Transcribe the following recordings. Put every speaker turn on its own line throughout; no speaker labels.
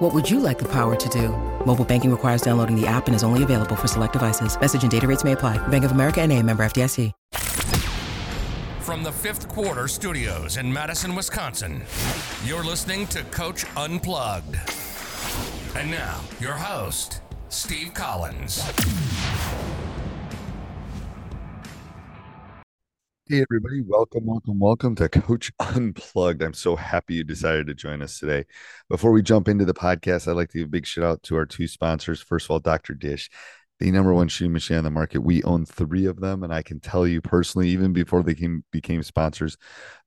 What would you like the power to do? Mobile banking requires downloading the app and is only available for select devices. Message and data rates may apply. Bank of America and a member FDIC.
From the fifth quarter studios in Madison, Wisconsin, you're listening to Coach Unplugged. And now, your host, Steve Collins.
Hey, everybody. Welcome, welcome, welcome to Coach Unplugged. I'm so happy you decided to join us today. Before we jump into the podcast, I'd like to give a big shout out to our two sponsors. First of all, Dr. Dish the number one shoe machine on the market. We own three of them, and I can tell you personally, even before they came, became sponsors,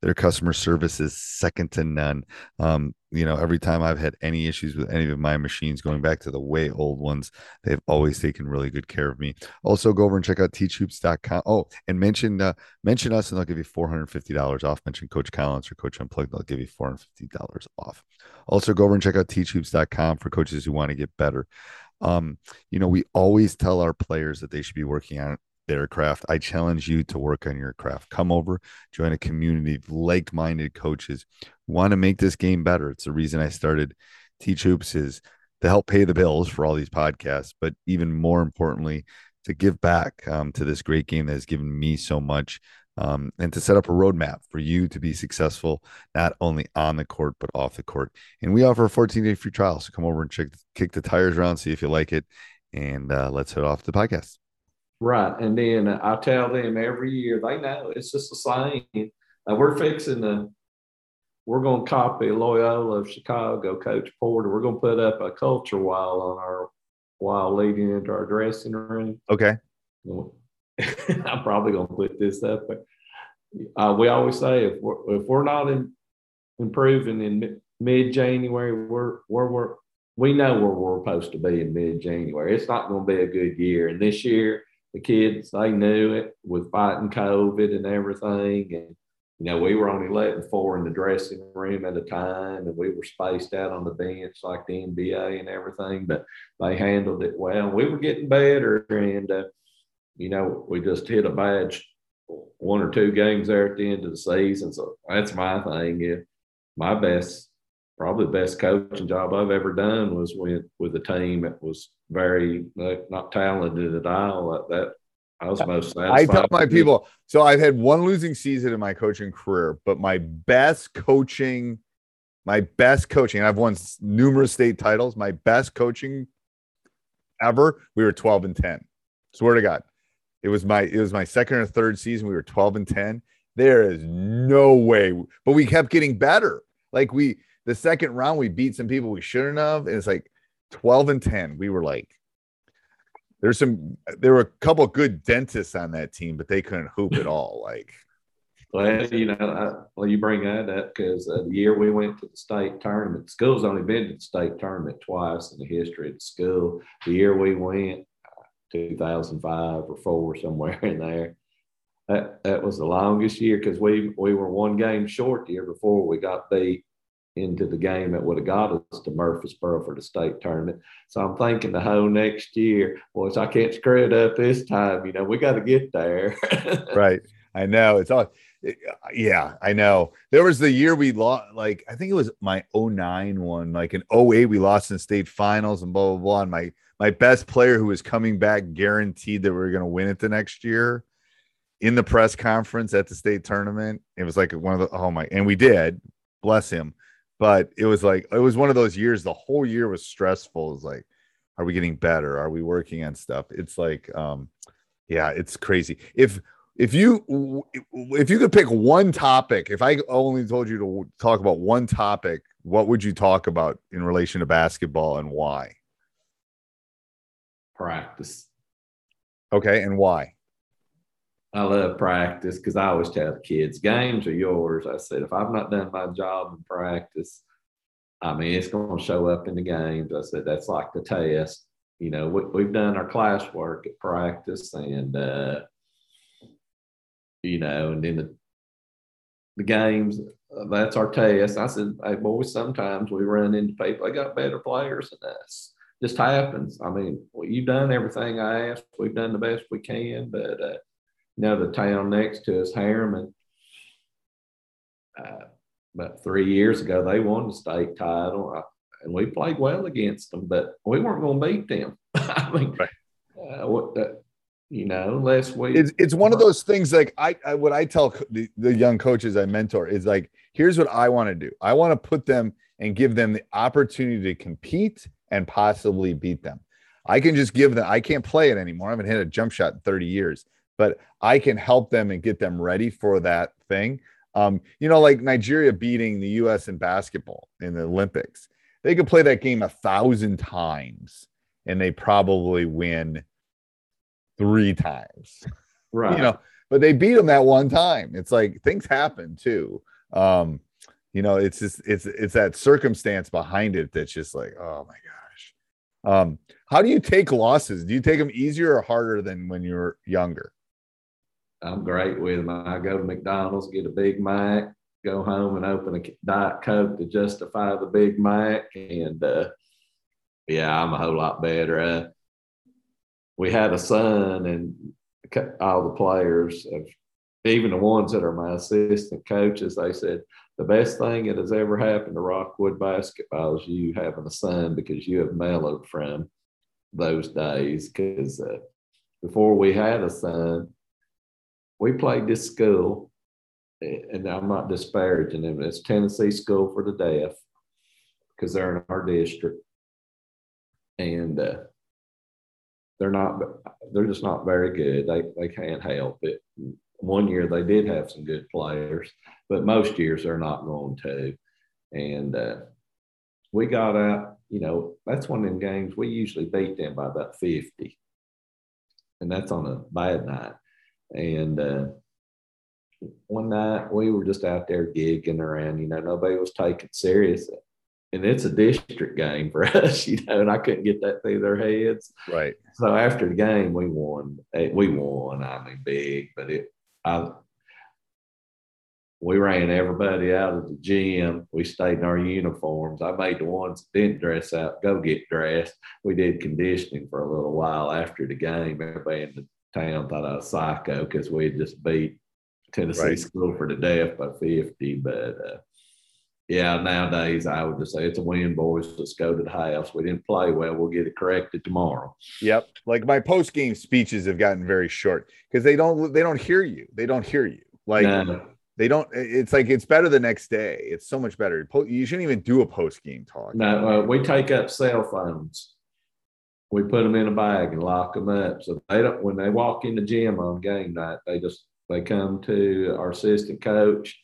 their customer service is second to none. Um, you know, every time I've had any issues with any of my machines, going back to the way old ones, they've always taken really good care of me. Also, go over and check out teachhoops.com. Oh, and mention uh, mention us, and they'll give you four hundred fifty dollars off. Mention Coach Collins or Coach Unplugged, they'll give you four hundred fifty dollars off. Also, go over and check out teachhoops.com for coaches who want to get better. Um, you know, we always tell our players that they should be working on their craft. I challenge you to work on your craft. Come over, join a community of like-minded coaches want to make this game better. It's the reason I started Teach Hoops is to help pay the bills for all these podcasts, but even more importantly, to give back um, to this great game that has given me so much um, and to set up a roadmap for you to be successful not only on the court but off the court. And we offer a 14 day free trial, so come over and check kick the tires around, see if you like it, and uh, let's head off the podcast.
Right, and then I tell them every year they know it's just the same. Uh, we're fixing the. We're going to copy Loyola of Chicago, Coach Porter. We're going to put up a culture wall on our wall leading into our dressing room.
Okay.
I'm probably going to put this up, but uh, we always say if we're, if we're not in, improving in mid January, we're, we're, we're, we know where we're supposed to be in mid January. It's not going to be a good year. And this year, the kids, they knew it with fighting COVID and everything. And, you know, we were only letting four in the dressing room at a time, and we were spaced out on the bench like the NBA and everything, but they handled it well. We were getting better. And, uh, you know, we just hit a badge one or two games there at the end of the season. So that's my thing. Yeah, my best, probably the best coaching job I've ever done was with with a team that was very not talented at all. That, that I was most
I tell my people. So I've had one losing season in my coaching career, but my best coaching, my best coaching, I've won numerous state titles. My best coaching ever, we were 12 and 10. Swear to God. It was my it was my second or third season. We were 12 and 10. There is no way, but we kept getting better. Like we the second round, we beat some people we shouldn't have. And it's like 12 and 10. We were like, there's some there were a couple good dentists on that team, but they couldn't hoop at all. Like
well, you know, I, well, you bring that up because uh, the year we went to the state tournament, school's only been to the state tournament twice in the history of the school. The year we went, 2005 or four, somewhere in there. That, that was the longest year because we, we were one game short the year before we got beat into the game that would have got us to Murfreesboro for the state tournament. So I'm thinking the whole next year, boys, I can't screw it up this time. You know, we got to get there.
right. I know. It's all, yeah, I know. There was the year we lost, like, I think it was my 09 one, like in 08, we lost in state finals and blah, blah, blah. And my, my best player who was coming back guaranteed that we were going to win it the next year in the press conference at the state tournament. It was like one of the oh my, and we did, bless him. But it was like it was one of those years. The whole year was stressful. It was like, are we getting better? Are we working on stuff? It's like, um, yeah, it's crazy. If if you if you could pick one topic, if I only told you to talk about one topic, what would you talk about in relation to basketball and why?
practice.
Okay, and why?
I love practice because I always tell the kids, games are yours. I said, if I've not done my job in practice, I mean, it's going to show up in the games. I said, that's like the test. You know, we, have done our classwork at practice, and uh, you know, and then the the games. Uh, that's our test. I said, hey, boys, sometimes we run into people. They got better players than us. Just happens. I mean, well, you've done everything I asked. We've done the best we can, but uh, you know, the town next to us, Harriman, uh, about three years ago, they won the state title, uh, and we played well against them, but we weren't going to beat them. I mean, right. uh, what, uh, you know, last week.
It's, it's one of those things like I, I what I tell the, the young coaches I mentor is like, here's what I want to do. I want to put them and give them the opportunity to compete and possibly beat them. I can just give them, I can't play it anymore. I haven't hit a jump shot in 30 years, but I can help them and get them ready for that thing. Um, you know, like Nigeria beating the US in basketball in the Olympics. They could play that game a thousand times and they probably win three times.
Right.
You know, but they beat them that one time. It's like things happen too. Um, you know, it's just it's it's that circumstance behind it that's just like, oh my gosh. Um, how do you take losses? Do you take them easier or harder than when you were younger?
I'm great with them. I go to McDonald's, get a Big Mac, go home and open a Diet Coke to justify the Big Mac. And uh, yeah, I'm a whole lot better. Uh, we had a son, and all the players, even the ones that are my assistant coaches, they said the best thing that has ever happened to Rockwood basketball is you having a son because you have mellowed from those days. Because uh, before we had a son, we played this school, and I'm not disparaging them. It's Tennessee School for the Deaf because they're in our district, and uh, they're not they're just not very good. They they can't help it. One year they did have some good players, but most years they're not going to. And uh, we got out, you know, that's one of them games we usually beat them by about 50. And that's on a bad night. And uh, one night we were just out there gigging around, you know, nobody was taking serious and it's a district game for us, you know, and I couldn't get that through their heads.
Right.
So after the game, we won. We won. I mean, big, but it. I. We ran everybody out of the gym. We stayed in our uniforms. I made the ones that didn't dress out go get dressed. We did conditioning for a little while after the game. Everybody in the town thought I was psycho because we had just beat Tennessee right. School for the Deaf by 50. But uh, yeah, nowadays I would just say it's a win, boys. Let's go to the house. We didn't play well. We'll get it corrected tomorrow.
Yep. Like my post game speeches have gotten very short because they don't they don't hear you. They don't hear you. Like no. they don't. It's like it's better the next day. It's so much better. You shouldn't even do a post game talk.
No, uh, we take up cell phones. We put them in a bag and lock them up. So they don't. When they walk in the gym on game night, they just they come to our assistant coach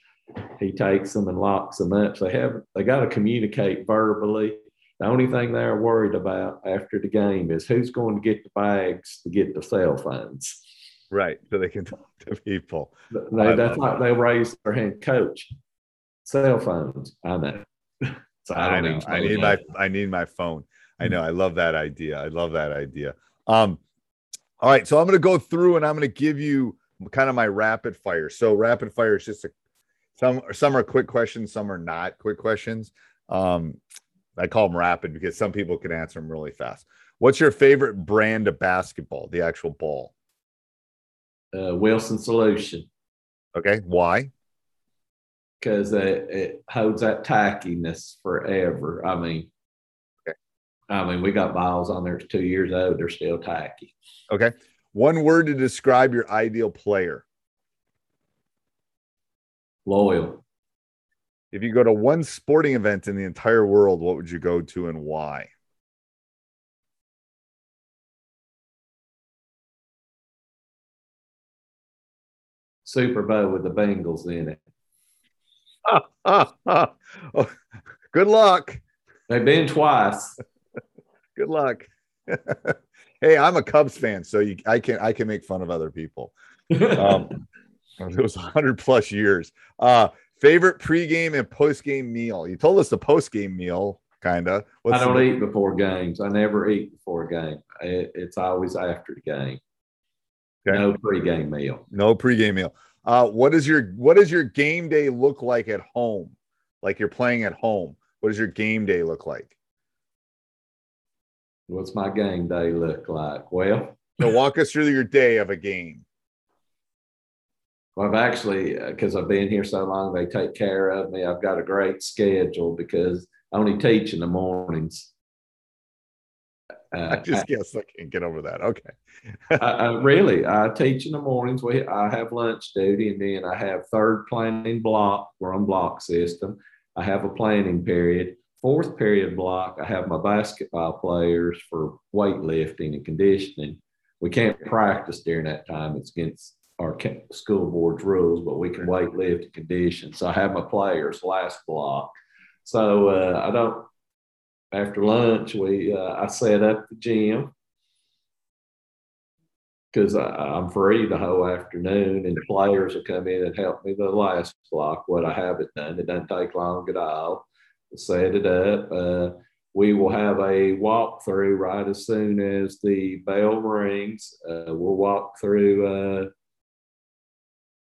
he takes them and locks them up. So they have they got to communicate verbally. The only thing they're worried about after the game is who's going to get the bags to get the cell phones.
Right, so they can talk to people.
They, that's why they raise their hand, coach. Cell phones, I know.
so I, I know. I need my I need my phone. I know. I love that idea. I love that idea. Um, all right, so I'm going to go through and I'm going to give you kind of my rapid fire. So rapid fire is just a some some are quick questions, some are not quick questions. Um, I call them rapid because some people can answer them really fast. What's your favorite brand of basketball? The actual ball.
Uh, Wilson Solution.
Okay, why?
Because it, it holds that tackiness forever. I mean. I mean, we got balls on there two years old. They're still tacky.
Okay. One word to describe your ideal player.
Loyal.
If you go to one sporting event in the entire world, what would you go to and why?
Super Bowl with the Bengals in it.
Oh, good luck.
They've been twice.
good luck. hey, I'm a Cubs fan, so you, I can I can make fun of other people. Um, it was 100 plus years. Uh, favorite pregame and postgame meal? You told us the postgame meal, kind of.
I don't the- eat before games. I never eat before a game. It, it's always after the game. Okay. No pregame meal.
No pregame meal. Uh, what is your what does your game day look like at home? Like you're playing at home. What does your game day look like?
What's my game day look like? Well,
so walk us through your day of a game.
Well, I've actually, because uh, I've been here so long, they take care of me. I've got a great schedule because I only teach in the mornings.
Uh, I just I, guess I can't get over that. Okay.
I, I, really, I teach in the mornings. We I have lunch duty, and then I have third planning block. We're on block system. I have a planning period. Fourth period block, I have my basketball players for weightlifting and conditioning. We can't practice during that time. It's against our school board's rules, but we can weight lift and condition. So I have my players last block. So uh, I don't after lunch, we uh, I set up the gym because I'm free the whole afternoon, and the players will come in and help me the last block. What I haven't done, it doesn't take long at all. Set it up. Uh, we will have a walkthrough right as soon as the bell rings. Uh, we'll walk through uh,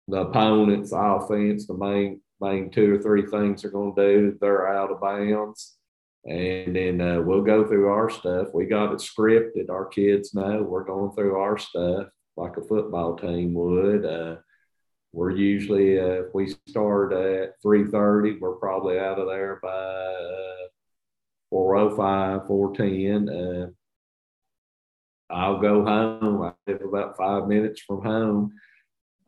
the opponent's offense, the main main two or three things they're going to do. They're out of bounds and then uh, we'll go through our stuff. We got it scripted. Our kids know we're going through our stuff like a football team would. We're usually uh, if we start at 3.30 we're probably out of there by uh, 4.05 4.10 uh, i'll go home i live about five minutes from home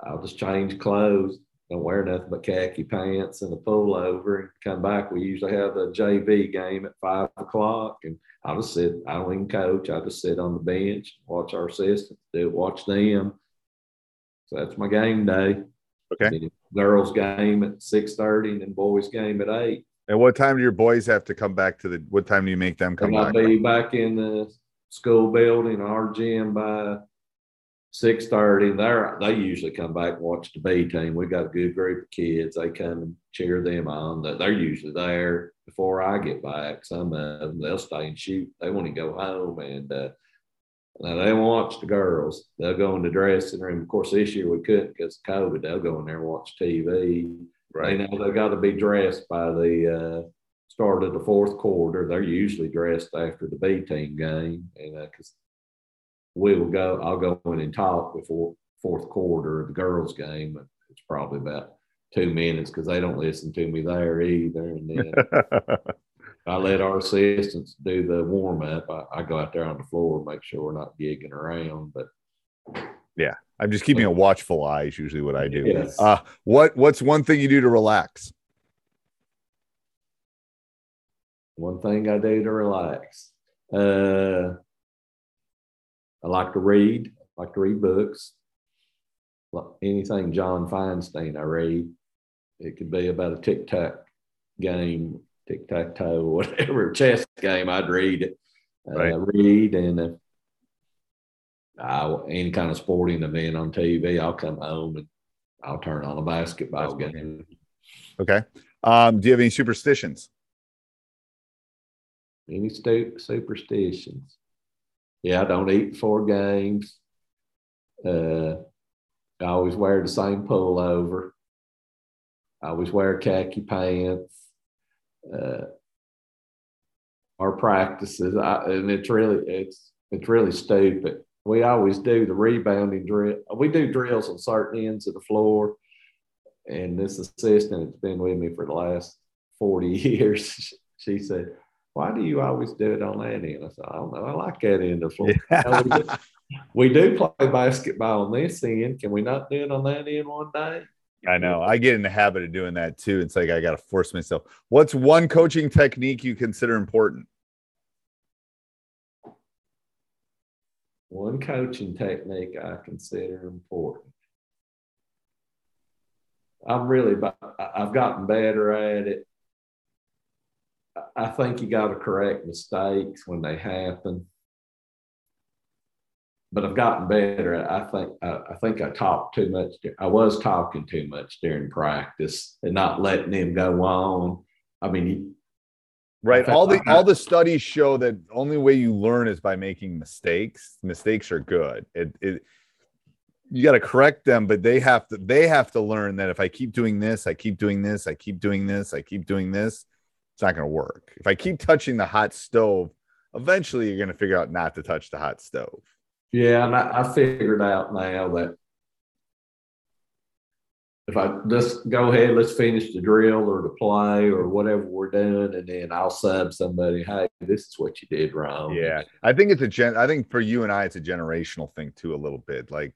i'll just change clothes don't wear nothing but khaki pants and a pullover and come back. We usually have a JV game at five o'clock, and i'll just sit. I don't even coach. I just sit on the bench, watch our assistants do watch them. So that's my game day.
Okay.
Girls game at six thirty, and then boys game at eight.
And what time do your boys have to come back to the? What time do you make them come
and
back?
I'll be back in the school building, our gym by six thirty. They're they usually come back and watch the B team. We got a good group of kids. They come and cheer them on. They're usually there before I get back. Some of them they'll stay and shoot. They want to go home and uh, now they watch the girls. They'll go in the dressing room. Of course, this year we couldn't because of COVID. They'll go in there and watch TV. Right. They know they got to be dressed by the uh, start of the fourth quarter. They're usually dressed after the B team game, and because uh, we will go. I'll go in and talk before fourth quarter of the girls' game. It's probably about two minutes because they don't listen to me there either. And then I let our assistants do the warm up. I, I, go out there on the floor, make sure we're not gigging around. But
yeah, I'm just keeping a watchful eye. Is usually what I do.
Yes.
Uh, what What's one thing you do to relax?
One thing I do to relax. Uh, I like to read. I like to read books. Anything John Feinstein, I read. It could be about a tic tac game, tic tac toe, whatever chess game. I'd read it. Uh, right. Read and uh, I, any kind of sporting event on TV, I'll come home and I'll turn on a basketball game.
Okay. Um, do you have any superstitions?
Any stu- superstitions? yeah, I don't eat before games. Uh, I always wear the same pullover. I always wear khaki pants. Uh, our practices, I, and it's really it's it's really stupid. We always do the rebounding drill. We do drills on certain ends of the floor, and this assistant has been with me for the last forty years. she said, why do you always do it on that end? I said, I don't know. I like that end of the floor. Yeah. we, do, we do play basketball on this end. Can we not do it on that end one day?
I know. I get in the habit of doing that too. It's like I got to force myself. What's one coaching technique you consider important?
One coaching technique I consider important. I'm really, I've gotten better at it. I think you got to correct mistakes when they happen. But I've gotten better. I think I, I think I talked too much. I was talking too much during practice and not letting him go on. I mean,
right. All the all the studies show that only way you learn is by making mistakes. Mistakes are good. It, it you got to correct them, but they have to they have to learn that if I keep doing this, I keep doing this, I keep doing this, I keep doing this, it's not going to work. If I keep touching the hot stove, eventually you're going to figure out not to touch the hot stove.
Yeah, and I, I figured out now that if I just go ahead, let's finish the drill or the play or whatever we're doing, and then I'll sub somebody. Hey, this is what you did wrong.
Yeah, I think it's a gen. I think for you and I, it's a generational thing too, a little bit. Like,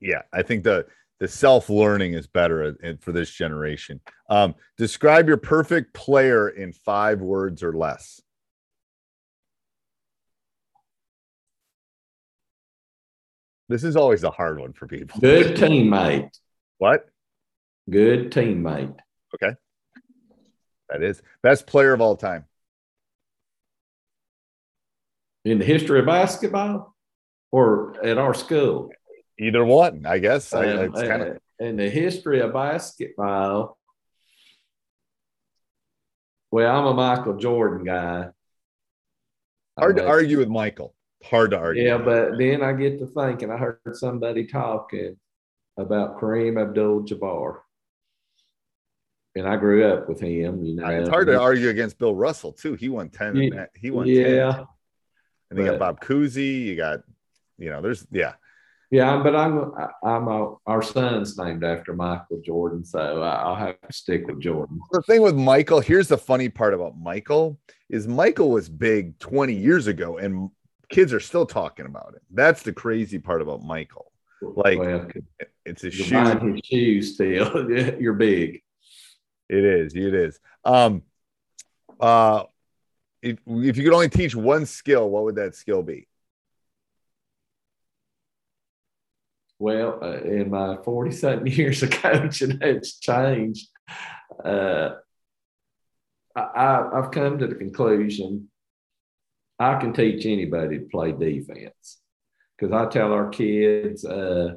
yeah, I think the the self learning is better for this generation. Um, describe your perfect player in five words or less. This is always a hard one for people.
Good teammate.
What?
Good teammate.
Okay. That is best player of all time.
In the history of basketball or at our school?
Either one, I guess.
Um,
I, kind of...
In the history of basketball, well, I'm a Michael Jordan guy.
Hard to argue with Michael. Hard to argue.
Yeah, but then I get to thinking, I heard somebody talking about Kareem Abdul Jabbar. And I grew up with him, you know.
It's hard to argue against Bill Russell, too. He won 10.
Yeah,
he won
yeah.
10. And you got Bob Cousy, you got, you know, there's yeah.
Yeah, but I'm I'm a, our son's named after Michael Jordan, so I'll have to stick with Jordan.
The thing with Michael, here's the funny part about Michael is Michael was big 20 years ago, and kids are still talking about it. That's the crazy part about Michael. Like well, it's a shoe.
His shoes still. You're big.
It is. It is. Um, uh, if, if you could only teach one skill, what would that skill be?
Well, uh, in my 40 something years of coaching, it's changed. Uh, I, I, have come to the conclusion I can teach anybody to play defense because I tell our kids, uh,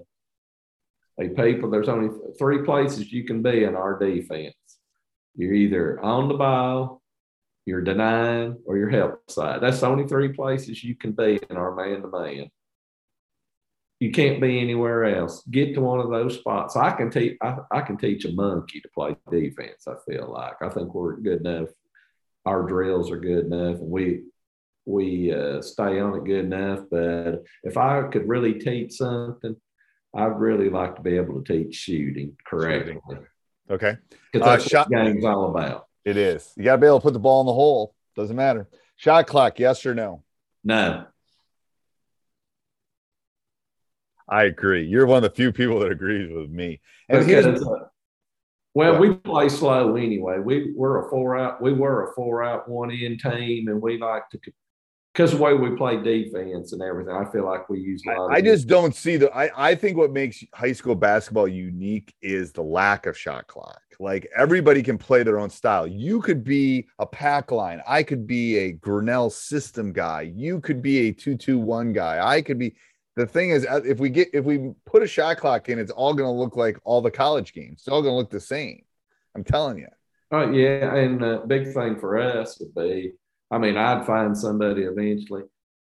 hey, people, there's only three places you can be in our defense. You're either on the ball, you're denying, or you're help side. That's the only three places you can be in our man to man. You can't be anywhere else. Get to one of those spots. I can teach. I, I can teach a monkey to play defense. I feel like I think we're good enough. Our drills are good enough, and we we uh, stay on it good enough. But if I could really teach something, I'd really like to be able to teach shooting correctly. Shooting.
Okay.
Because that's uh, shot what game's all about.
It is. You got to be able to put the ball in the hole. Doesn't matter. Shot clock, yes or no?
No.
I agree. You're one of the few people that agrees with me. And
because, uh, well, we play slow anyway. We we're a four out. We were a four out one in team, and we like to because the way we play defense and everything, I feel like we use a lot.
I, I just don't see the. I I think what makes high school basketball unique is the lack of shot clock. Like everybody can play their own style. You could be a pack line. I could be a Grinnell system guy. You could be a two two one guy. I could be. The thing is, uh, if we get if we put a shot clock in, it's all going to look like all the college games. It's all going to look the same. I'm telling you.
Oh yeah, and the big thing for us would be I mean, I'd find somebody eventually.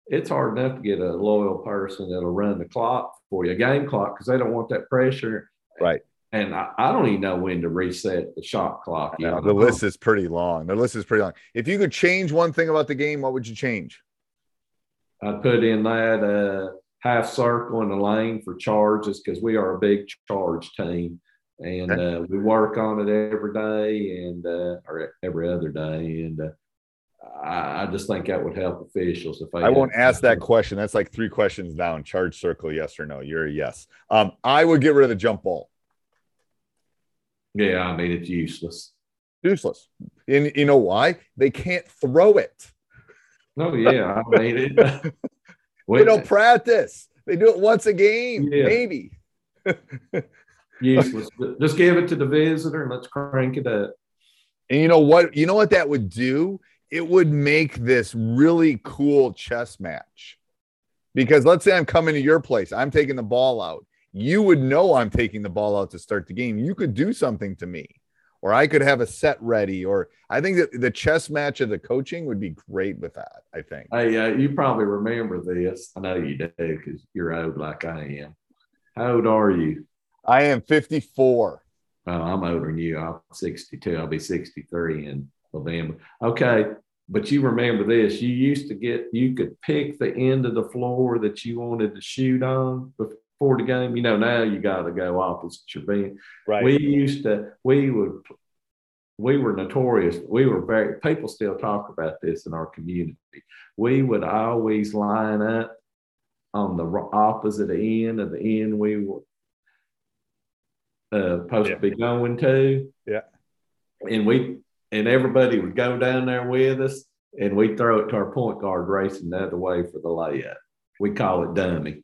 It's hard enough to get a loyal person that'll run the clock for you, a game clock, because they don't want that pressure.
Right.
And I, I, don't even know when to reset the shot clock.
Yeah, the list is pretty long. The list is pretty long. If you could change one thing about the game, what would you change?
I'd put in that uh, half circle in the lane for charges because we are a big charge team and uh, we work on it every day and uh, or every other day and uh, I, just think that would help officials if I.
I won't ask that question. That's like three questions down. Charge circle, yes or no. You're a yes. Um, I would get rid of the jump ball.
Yeah, I mean it's useless.
Useless. And you know why? They can't throw it.
Oh yeah, I mean it.
they don't practice. They do it once a game, yeah. maybe.
useless. Just give it to the visitor and let's crank it up.
And you know what? You know what that would do it would make this really cool chess match. Because let's say I'm coming to your place, I'm taking the ball out. You would know I'm taking the ball out to start the game. You could do something to me, or I could have a set ready. Or I think that the chess match of the coaching would be great with that. I think.
Hey, uh, you probably remember this. I know you do because you're old like I am. How old are you?
I am 54.
Oh, I'm older than you. I'm 62. I'll be 63 in Okay. But you remember this you used to get, you could pick the end of the floor that you wanted to shoot on before the game. You know, now you got to go opposite your bench.
Right.
We used to, we would, we were notorious. We were very, people still talk about this in our community. We would always line up on the opposite end of the end we were uh, supposed yeah. to be going to.
Yeah.
And we, and everybody would go down there with us and we'd throw it to our point guard racing the other way for the layup. We call it dummy.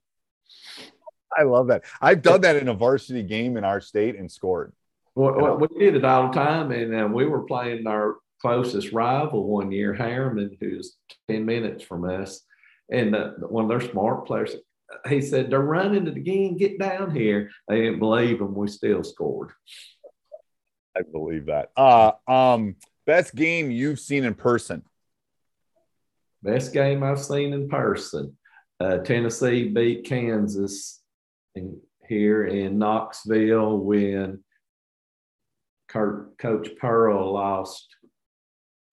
I love that. I've done that in a varsity game in our state and scored.
Well, we did it all the time, and uh, we were playing our closest rival one year, Harriman, who's ten minutes from us, and uh, one of their smart players. He said, "They're running it again. Get down here." They didn't believe him. We still scored.
I believe that. Uh, um, best game you've seen in person.
Best game I've seen in person. Uh, Tennessee beat Kansas in, here in Knoxville when Kurt, Coach Pearl lost.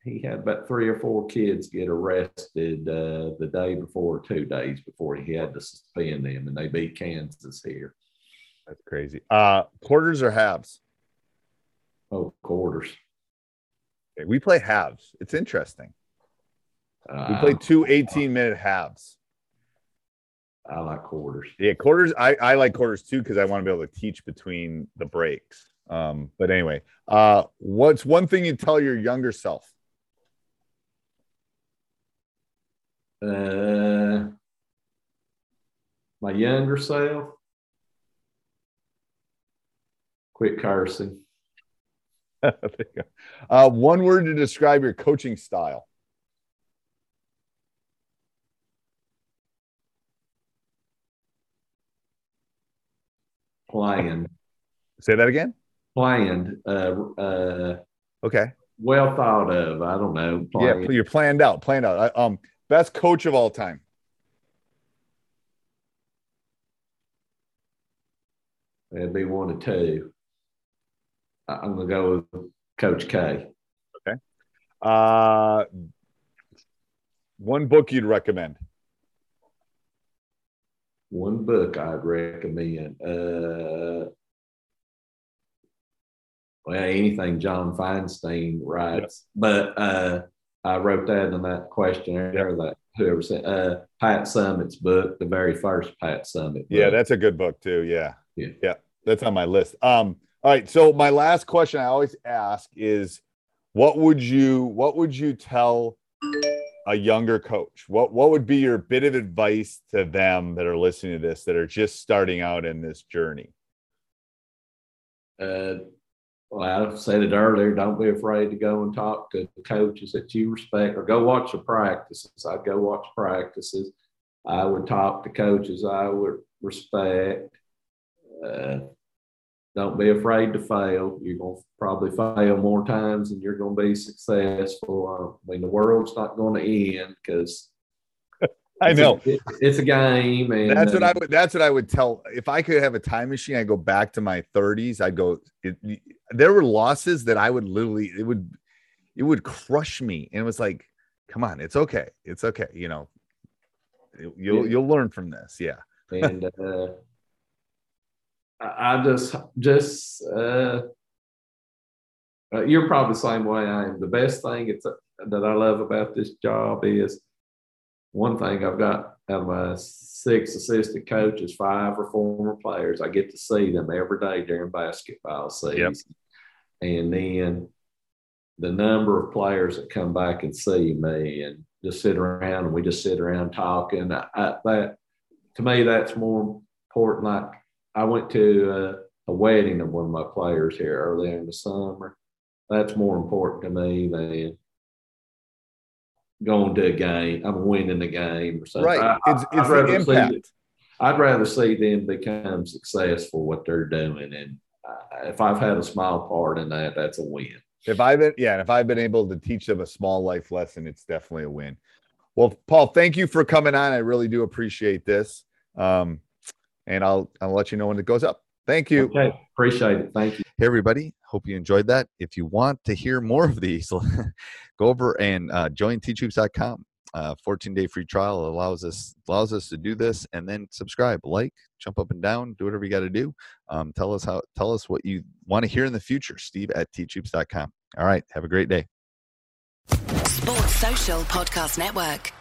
He had about three or four kids get arrested uh, the day before, two days before he had to suspend them, and they beat Kansas here.
That's crazy. Uh, quarters or halves?
Oh, quarters.
Okay, we play halves. It's interesting.
Uh,
we play two 18 minute halves.
I like quarters.
Yeah, quarters. I, I like quarters too because I want to be able to teach between the breaks. Um, but anyway, uh, what's one thing you tell your younger self?
Uh, my younger self, quit cursing.
uh, one word to describe your coaching style.
Planned.
Say that again.
Planned. Uh, uh,
okay.
Well thought of. I don't know.
Planned. Yeah, you're planned out. Planned out. Um, best coach of all time.
It'd be one or two. I'm gonna go with Coach
K. Okay. Uh, one book you'd recommend.
One book I'd recommend. Uh, well, anything John Feinstein writes, yep. but uh, I wrote that in that questionnaire yep. that whoever said uh, Pat Summitt's book, the very first Pat Summitt. Book.
Yeah, that's a good book too. Yeah.
Yeah.
Yeah. That's on my list. Um, all right. So my last question I always ask is what would you what would you tell a younger coach? What what would be your bit of advice to them that are listening to this that are just starting out in this journey?
Uh well, I said it earlier, don't be afraid to go and talk to coaches that you respect or go watch the practices. I'd go watch practices. I would talk to coaches I would respect. Uh, don't be afraid to fail. You're going to probably fail more times than you're going to be successful. I mean, the world's not going to end because
I know
a, it's a game. And
that's what I would. That's what I would tell. If I could have a time machine, I go back to my 30s. I'd go. It, there were losses that I would literally. It would. It would crush me, and it was like, come on, it's okay. It's okay. You know, you'll yeah. you'll learn from this. Yeah.
and uh, I just just uh, uh, you're probably the same way I am. The best thing it's that I love about this job is one thing I've got out of my six assistant coaches, five are former players. I get to see them every day during basketball season. Yep. And then the number of players that come back and see me and just sit around and we just sit around talking. I, I, that to me, that's more important. Like I went to a, a wedding of one of my players here earlier in the summer. That's more important to me than going to a game. I'm winning the game or something.
Right. I, it's, it's the impact.
I'd rather see them become successful what they're doing, and uh, if I've had a small part in that, that's a win.
If I've been, yeah, if I've been able to teach them a small life lesson, it's definitely a win. Well, Paul, thank you for coming on. I really do appreciate this. Um, and I'll I'll let you know when it goes up. Thank you.
Okay, appreciate it. Thank you.
Hey, everybody. Hope you enjoyed that. If you want to hear more of these, go over and uh, join teachhoops.com. Uh, 14 day free trial allows us allows us to do this and then subscribe like jump up and down do whatever you got to do um, tell us how tell us what you want to hear in the future steve at teachhoops.com all right have a great day
sports social podcast network